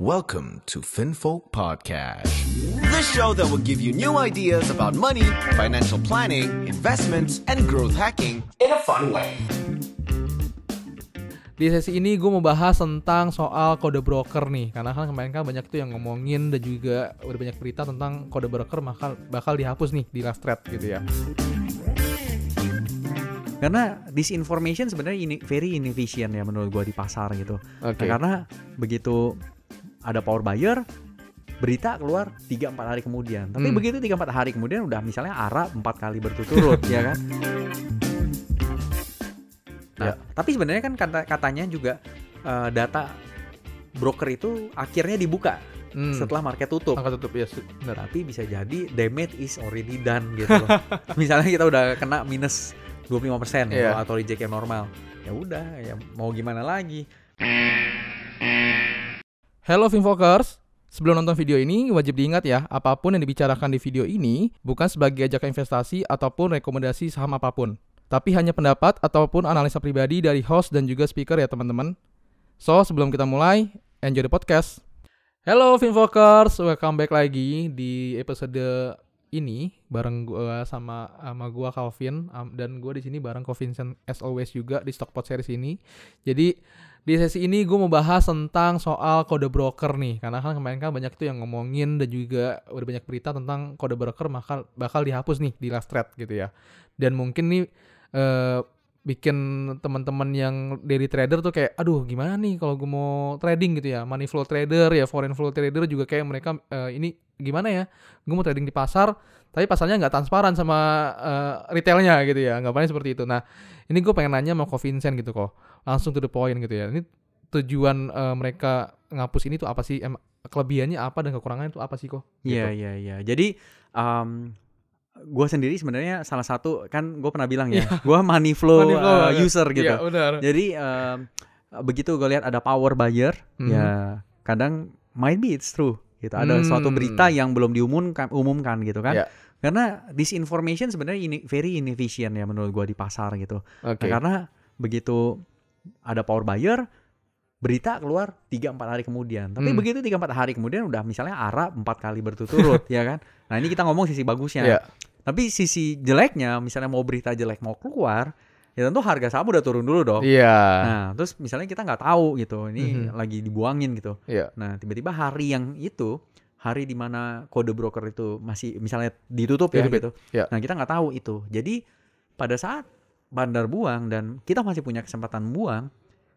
Welcome to FinFolk Podcast, the show that will give you new ideas about money, financial planning, investments, and growth hacking in a fun way. Di sesi ini gue mau bahas tentang soal kode broker nih Karena kan kemarin kan banyak tuh yang ngomongin dan juga udah banyak berita tentang kode broker bakal, bakal dihapus nih di last thread gitu ya karena disinformation sebenarnya ini very inefficient ya menurut gua di pasar gitu. Oke. Nah, karena begitu ada power buyer berita keluar 3 4 hari kemudian. Tapi Hmm. begitu 3 4 hari kemudian udah misalnya ARA 4 kali berturut-turut ya kan. Ya. Nah, tapi sebenarnya kan kata katanya juga eh, data broker itu akhirnya dibuka Hmm. setelah market tutup. Angka tutup ya bener. Tapi bisa jadi damage is already done gitu loh. Misalnya kita udah kena minus 25% gitu, Iya. atau reject yang normal. Ya udah, ya mau gimana lagi? Hello Finfokers Sebelum nonton video ini, wajib diingat ya, apa pun yang dibicarakan di video ini bukan sebagai ajakan investasi ataupun rekomendasi saham apa pun. Tapi hanya pendapat ataupun analisa pribadi dari host dan juga speaker ya teman-teman. So, sebelum kita mulai, enjoy the podcast. Hello Finfokers, welcome back lagi di episode ini bareng gua sama sama gua Calvin dan gua di sini bareng Covincent as always juga di Stockpot series ini. Jadi di sesi ini gue mau bahas tentang soal kode broker nih. Karena kan kemarin kan banyak tuh yang ngomongin dan juga udah banyak berita tentang kode broker bakal bakal dihapus nih di last thread gitu ya. Dan mungkin nih eh, bikin teman-teman yang daily trader tuh kayak aduh gimana nih kalau gue mau trading gitu ya money flow trader ya foreign flow trader juga kayak mereka eh, ini gimana ya gue mau trading di pasar tapi pasarnya nggak transparan sama eh, retailnya gitu ya anggapannya seperti itu nah ini gue pengen nanya sama Ko Vincent gitu kok langsung to the point gitu ya. Ini tujuan eh, mereka ngapus ini tuh apa sih? Em, kelebihannya apa dan kekurangannya tuh apa sih kok? Iya, iya, iya. Jadi um, gue sendiri sebenarnya salah satu kan gue pernah bilang ya, gue money flow, Money flow, uh, bener. user gitu. Iya benar. Jadi um, begitu gue lihat ada power buyer, Mhm. ya kadang might be it's true gitu. Ada suatu Hmm. berita yang belum diumumkan, umumkan gitu kan. Iya. Karena disinformation sebenarnya ini very inefficient ya menurut gue di pasar gitu. Oke. Nah, karena begitu ada power buyer, berita keluar 3 4 hari kemudian. Tapi Hmm. begitu 3 4 hari kemudian udah misalnya ARA 4 kali berturut-turut ya kan. Nah, ini kita ngomong sisi bagusnya. Iya. Tapi sisi jeleknya misalnya mau berita jelek mau keluar, ya tentu harga saham udah turun dulu dong. Iya. Nah, terus misalnya kita nggak tahu gitu, ini Mhm. lagi dibuangin gitu. Iya. Nah, tiba-tiba hari yang itu, hari di mana kode broker itu masih misalnya ditutup ya Ditutup, gitu. ya. Nah, kita nggak tahu itu. Jadi pada saat bandar buang dan kita masih punya kesempatan buang,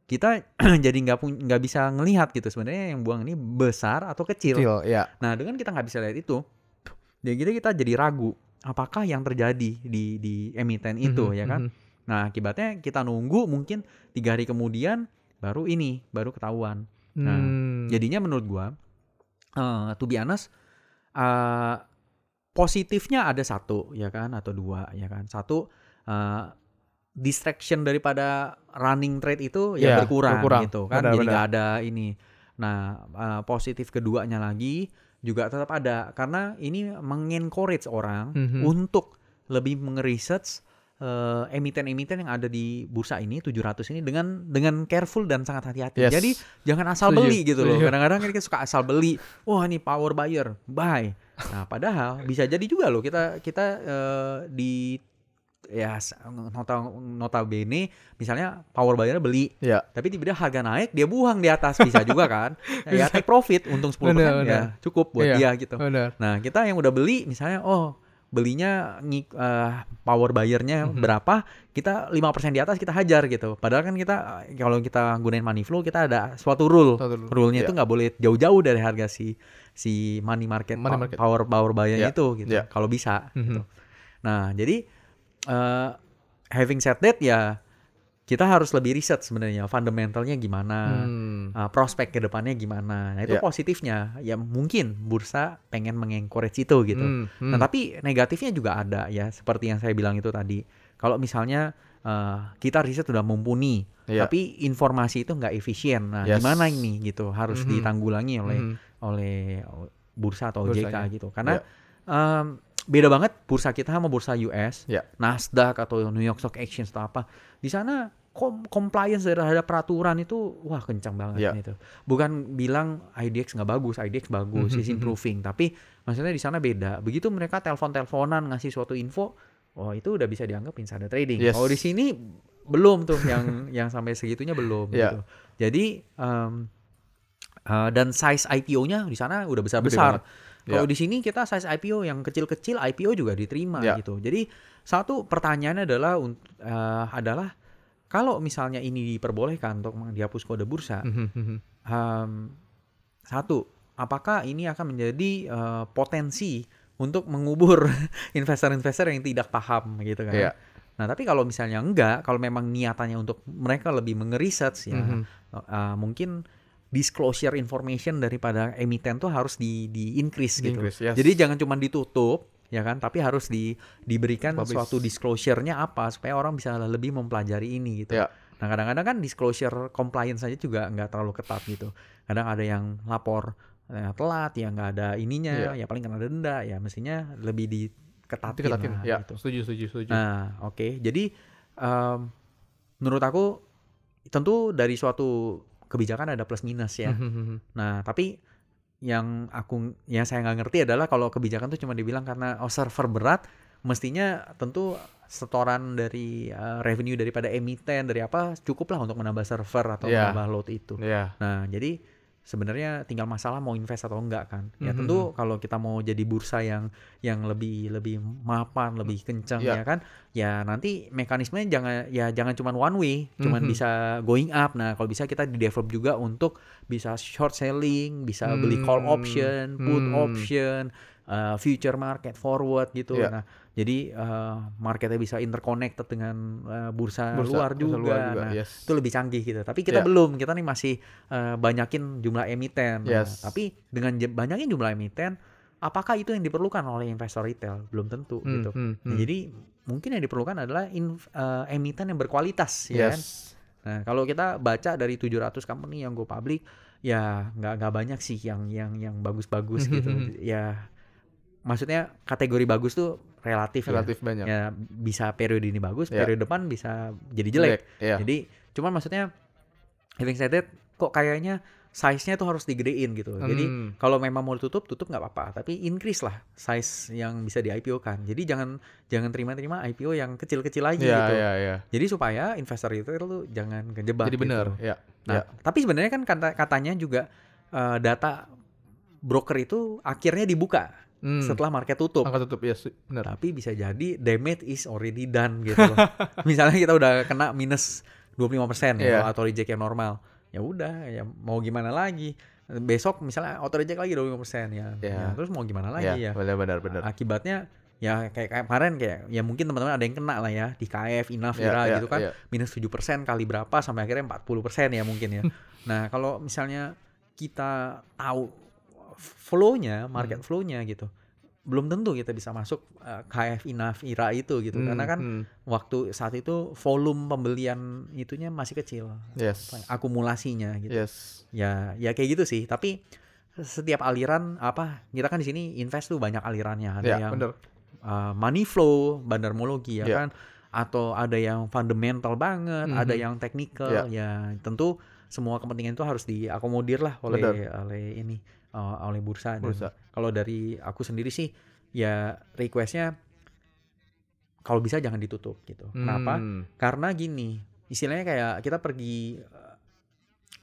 kita jadi nggak pun- nggak bisa ngelihat gitu sebenarnya yang buang ini besar atau kecil. Kecil, ya. Nah, dengan kita nggak bisa lihat itu, jadi kita kita jadi ragu apakah yang terjadi di di emiten itu Mhm, ya kan. mhm. Nah, akibatnya kita nunggu mungkin tiga hari kemudian baru ini baru ketahuan. Nah, Hmm. Jadinya menurut gua, eh to be honest, eh, positifnya ada satu ya kan atau dua ya kan. Satu eh, distraction daripada running trade itu ya Iya, berkurang, berkurang. gitu kan. Benar, Jadi nggak ada ini. Nah, eh, positif keduanya lagi juga tetap ada karena ini mengencourage orang Mhm. untuk lebih menge-research eh, emiten-emiten yang ada di bursa ini 700 ini dengan dengan careful dan sangat hati-hati. Yes. Jadi jangan asal Setuju, beli gitu loh. setuju. Kadang-kadang kan kita suka asal beli. Wah, ini power buyer, buy. Nah, padahal bisa jadi juga loh kita kita eh, di ya s- nota notabene misalnya power buyer beli Iya. tapi tiba-tiba harga naik dia buang di atas bisa juga kan ya take profit untung 10% Benar, ya cukup buat Iya. dia gitu Benar. Nah, kita yang udah beli misalnya oh belinya ngik, eh, power buyer-nya Mhm. berapa, kita 5% di atas kita hajar gitu. Padahal kan kita kalau kita gunain money flow kita ada suatu rule. Suatu rule. Rule-nya Iya. itu nggak boleh jauh-jauh dari harga si si money market, Money market. power power buyer Iya. itu gitu. Iya. Kalau bisa Mhm. gitu. Nah, jadi eh, having said that ya kita harus lebih riset sebenarnya fundamentalnya gimana Hmm. uh, prospek ke depannya gimana. Nah, itu Ya. positifnya. Ya mungkin bursa pengen mengencourage itu gitu. Hmm, hmm. Nah, tapi negatifnya juga ada ya, seperti yang saya bilang itu tadi. Kalau misalnya uh, kita riset sudah mumpuni, Iya. tapi informasi itu nggak efisien. Nah, Yes. gimana ini gitu? Harus Mhm. ditanggulangi oleh Mhm. oleh bursa atau OJK Bursanya. gitu. Karena Iya. um, beda banget bursa kita sama bursa US, Ya. Nasdaq atau New York Stock Exchange atau apa. Di sana kom compliance terhadap peraturan itu wah kencang banget Yeah. itu. Bukan bilang IDX nggak bagus, IDX bagus, is improving, tapi maksudnya di sana beda. Begitu mereka telepon-teleponan ngasih suatu info, oh itu udah bisa dianggap insider trading. Yes. Kalau di sini belum tuh yang yang sampai segitunya belum Yeah. gitu. Jadi em, eh, dan size IPO-nya di sana udah besar-besar. Kalau Ya. di sini kita size IPO yang kecil-kecil IPO juga diterima Ya. gitu. Jadi satu pertanyaannya adalah eh, adalah kalau misalnya ini diperbolehkan untuk dihapus kode bursa, Mhm, em, satu apakah ini akan menjadi eh, potensi untuk mengubur investor-investor yang tidak paham gitu kan? Iya. Nah tapi kalau misalnya enggak, kalau memang niatannya untuk mereka lebih mengeriset ya, Mhm. eh, mungkin disclosure information daripada emiten tuh harus di di increase gitu. Di-increase, yes. Jadi jangan cuma ditutup ya kan, tapi harus di diberikan Publish. suatu disclosure-nya apa supaya orang bisa lebih mempelajari ini gitu. Ya. Nah kadang-kadang kan disclosure compliance saja juga nggak terlalu ketat gitu. Kadang ada yang lapor eh, telat ya nggak ada ininya, ya paling kena denda ya mestinya lebih diketatin, Diketatin. lah, Ya, gitu. setuju, setuju, setuju. Nah, oke. Jadi em, menurut aku tentu dari suatu kebijakan ada plus minus ya. Mhm, Nah, tapi yang aku yang saya nggak ngerti adalah kalau kebijakan tuh cuma dibilang karena oh server berat, mestinya tentu setoran dari eh, revenue daripada emiten dari apa cukuplah untuk menambah server atau Iya. menambah load itu. Iya. Nah, jadi sebenarnya tinggal masalah mau invest atau enggak kan. Ya Mhm. tentu kalau kita mau jadi bursa yang yang lebih lebih mapan, lebih kencang Ya. ya kan. Ya nanti mekanismenya jangan ya jangan cuma one way, cuman Mhm. bisa going up. Nah, kalau bisa kita di develop juga untuk bisa short selling, bisa beli call Hmm. option, put Hmm. option, uh, future market forward gitu. Ya. Nah, jadi uh, marketnya bisa interconnected dengan uh, bursa, Bursa- luar bursa juga. luar juga, Nah, yes. itu lebih canggih gitu. Tapi kita Ya. belum, kita nih masih eh, banyakin jumlah emiten. Nah, Yes. tapi dengan banyakin jumlah emiten, apakah itu yang diperlukan oleh investor retail? Belum tentu Hmm, gitu. hmm, Nah, hmm. jadi mungkin yang diperlukan adalah in- eh, emiten yang berkualitas, ya kan? Yes. Nah, kalau kita baca dari 700 company yang go public, ya nggak nggak banyak sih yang yang yang bagus-bagus gitu. ya, maksudnya kategori bagus tuh relatif, Relatif ya. banyak. Ya bisa periode ini bagus, Ya. periode depan bisa jadi jelek. Iya. Jadi cuman maksudnya having said that kok kayaknya size-nya tuh harus digedein gitu. Jadi Hmm. kalau memang mau ditutup tutup nggak apa-apa, tapi increase lah size yang bisa di IPO kan. Jadi jangan jangan terima-terima IPO yang kecil-kecil lagi Iya, gitu. iya, iya. Jadi supaya investor itu tuh jangan kejebak. Jadi benar, gitu. ya. Nah, ya. tapi sebenarnya kan kata katanya juga eh, data broker itu akhirnya dibuka Hmm. setelah market tutup. Angka tutup, yes, benar. Tapi bisa jadi damage is already done gitu loh. Misalnya kita udah kena minus 25% Iya. ya atau reject yang normal. Ya udah, ya mau gimana lagi? Besok misalnya auto reject lagi 25% ya. Iya. ya. Terus mau gimana lagi ya? benar, benar, benar. Akibatnya ya kayak, kemarin kayak ya mungkin teman-teman ada yang kena lah ya di KF, INAF, Iya, IRA iya, gitu kan iya. minus 7% kali berapa sampai akhirnya 40% ya mungkin ya. nah, kalau misalnya kita tahu flow-nya, market Hmm. flow-nya gitu. Belum tentu kita bisa masuk uh, KF, INAF, IRA itu gitu Hmm, karena kan hmm. waktu saat itu volume pembelian itunya masih kecil. Yes. Akumulasinya gitu. Yes. Ya ya kayak gitu sih, tapi setiap aliran apa kita kan di sini invest tuh banyak alirannya ada Ya, yang uh, money flow, bandarmologi ya Ya. kan, atau ada yang fundamental banget, ada Mhm. yang technical, Ya. ya tentu semua kepentingan itu harus diakomodir lah oleh Benar. oleh ini uh, oleh bursa. Bursa. Kalau dari aku sendiri sih ya requestnya kalau bisa jangan ditutup gitu. Kenapa? Hmm. Karena gini, istilahnya kayak kita pergi uh,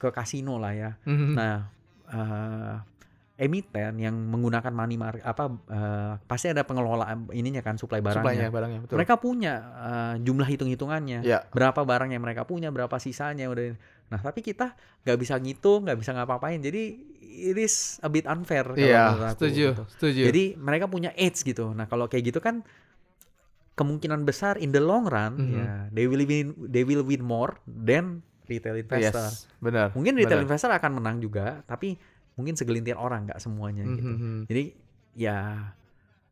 ke kasino lah ya. Mhm. Nah, eh, emiten yang menggunakan money market apa eh, pasti ada pengelolaan ininya kan supply barangnya. Supply-nya, barangnya, betul. Mereka punya eh, jumlah hitung-hitungannya. Ya. Berapa barang yang mereka punya, berapa sisanya udah. Nah, tapi kita nggak bisa ngitung, nggak bisa ngapa-ngapain. Jadi it is a bit unfair kalau Iya, menurut aku, setuju, gitu. setuju. Jadi mereka punya edge gitu. Nah, kalau kayak gitu kan kemungkinan besar in the long run Mhm. ya they will win they will win more than retail investor. Yes, benar. Mungkin retail benar. investor akan menang juga, tapi mungkin segelintir orang nggak semuanya gitu. Mhm. Jadi ya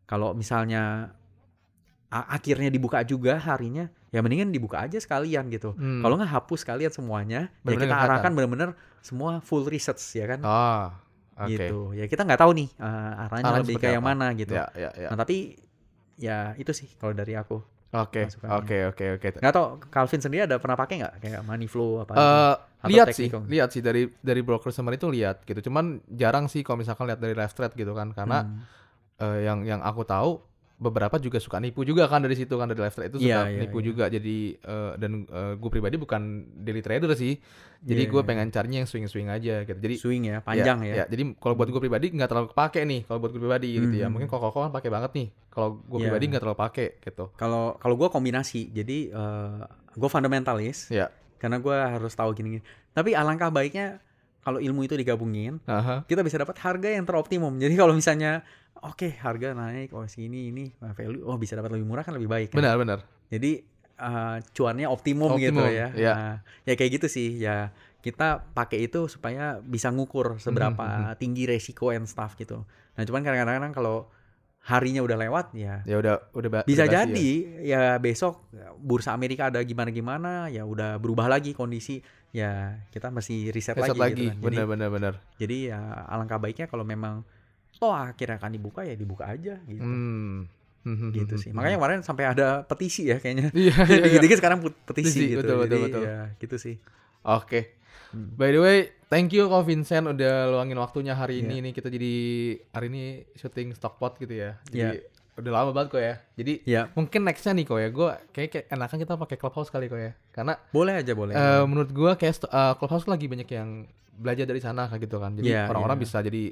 kalau misalnya akhirnya dibuka juga harinya, ya mendingan dibuka aja sekalian gitu. Hmm. Kalau nggak hapus sekalian semuanya, ya Bener-bener kita kelihatan. arahkan benar-benar semua full research ya kan. Ah, oke. Gitu. Ya kita nggak tahu nih uh, arahnya lebih kayak apa. mana gitu. Ya, ya, ya. Nah tapi ya itu sih kalau dari aku. Oke, oke, oke, oke. Nggak tau Calvin sendiri ada pernah pakai nggak kayak money flow apa? Eh, Atau lihat sih, Technicom? lihat sih dari dari broker summary itu lihat gitu. Cuman jarang sih kalau misalkan lihat dari live trade gitu kan, karena Hmm. eh, yang yang aku tahu beberapa juga suka nipu juga kan dari situ kan dari trade itu suka Iya, iya, nipu iya. juga. Jadi eh, dan gue pribadi bukan daily trader sih. Jadi Iya, gue iya. pengen carinya yang swing swing aja gitu. Jadi swing ya, panjang ya. Jadi kalau buat gue pribadi nggak terlalu kepake nih. Kalau buat gue pribadi gitu ya. Hmm. Mungkin koko kan pakai banget nih. Kalau gue Iya. pribadi nggak terlalu pakai gitu. Kalau kalau gue kombinasi, jadi eh gue fundamentalis Ya. karena gue harus tahu gini-gini. Tapi alangkah baiknya kalau ilmu itu digabungin, Aha. kita bisa dapat harga yang teroptimum. Jadi kalau misalnya oke harga naik, oh sini ini nah, value, oh bisa dapat lebih murah kan lebih baik. Kan? Benar benar. Jadi eh, cuannya optimum, gitu Optimum, ya. iya. Nah, ya kayak gitu sih ya. Kita pakai itu supaya bisa ngukur seberapa Mhm, tinggi resiko and stuff gitu. Nah cuman kadang-kadang kalau harinya udah lewat ya Ya udah udah ba- bisa udah jadi ya. besok bursa Amerika ada gimana gimana ya udah berubah lagi kondisi ya kita masih riset. Riset lagi, lagi. gitu kan. Benar Jadi, benar benar. jadi ya alangkah baiknya kalau memang toh akhirnya akan dibuka ya dibuka aja gitu. Hmm. Hmm, Gitu hmm, sih. hmm, Makanya kemarin sampai ada petisi ya kayaknya. Iya, iya, iya. Dikit-dikit sekarang put- petisi, Petisi, gitu. betul, betul, Jadi betul. ya gitu sih. Oke. Hmm. By the way, thank you kok Vincent udah luangin waktunya hari Iya. ini nih kita jadi hari ini syuting stockpot gitu ya. Jadi Iya. Udah lama banget kok ya. Jadi Ya, mungkin nextnya nih kok ya, gue kayak, kayak enakan kita pakai clubhouse kali kok ya. Karena boleh aja boleh. eh, menurut gue kayak eh, clubhouse lagi banyak yang belajar dari sana kayak gitu kan. Jadi Iya, orang-orang iya. bisa jadi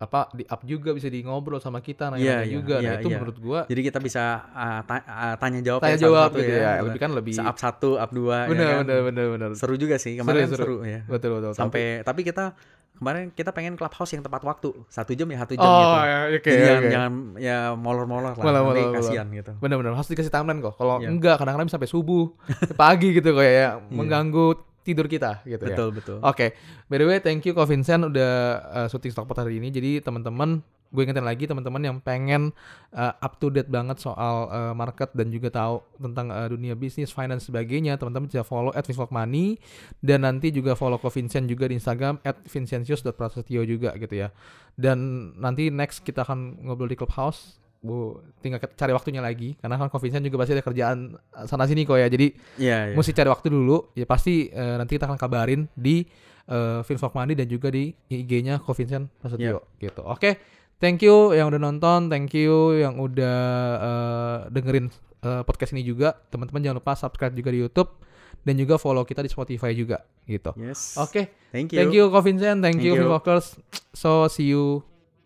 apa di up juga bisa di ngobrol sama kita nanya Iya, iya, juga. nah iya, itu iya. menurut gue Jadi kita bisa uh, ta- uh, tanya jawab tanya ya jawab satu-satu gitu ya. Lebih kan lebih up satu, up dua, ya bener, kan? bener bener bener Seru juga sih kemarin Seru, seru, seru. ya. Betul betul. Sampai tapi kita kemarin kita pengen clubhouse yang tepat waktu satu jam ya satu jam oh gitu. ya, oke Jadi jangan, oke. jangan ya molor-molor lah, Molor, nanti molor, molor. kasihan gitu. Bener-bener harus dikasih timeline kok. Kalau Iya. enggak kadang-kadang sampai subuh, pagi gitu kok ya, mengganggu tidur kita gitu ya. Betul betul. Oke, by the way thank you Ko Vincent udah uh, syuting Stockpot hari ini. Jadi teman-teman, gue ingetin lagi teman-teman yang pengen uh, up to date banget soal uh, market dan juga tahu tentang uh, dunia bisnis, finance sebagainya, teman-teman bisa follow at Money dan nanti juga follow Ko Vincent juga di Instagram at vincentius.prasetyo juga gitu ya. Dan nanti next kita akan ngobrol di Clubhouse. Bu, tinggal cari waktunya lagi karena kan Vincent juga pasti ada kerjaan uh, sana sini kok ya. Jadi Iya, iya. mesti cari waktu dulu ya pasti eh, nanti kita akan kabarin di uh, Finvlog Money dan juga di IG-nya Vincent Prasetyo gitu. Oke, thank you yang udah nonton, thank you yang udah eh, dengerin eh, podcast ini juga. Teman-teman jangan lupa subscribe juga di YouTube dan juga follow kita di Spotify juga gitu. Yes. Oke, Thank you. thank you Vincent, thank, Thank you you. So see you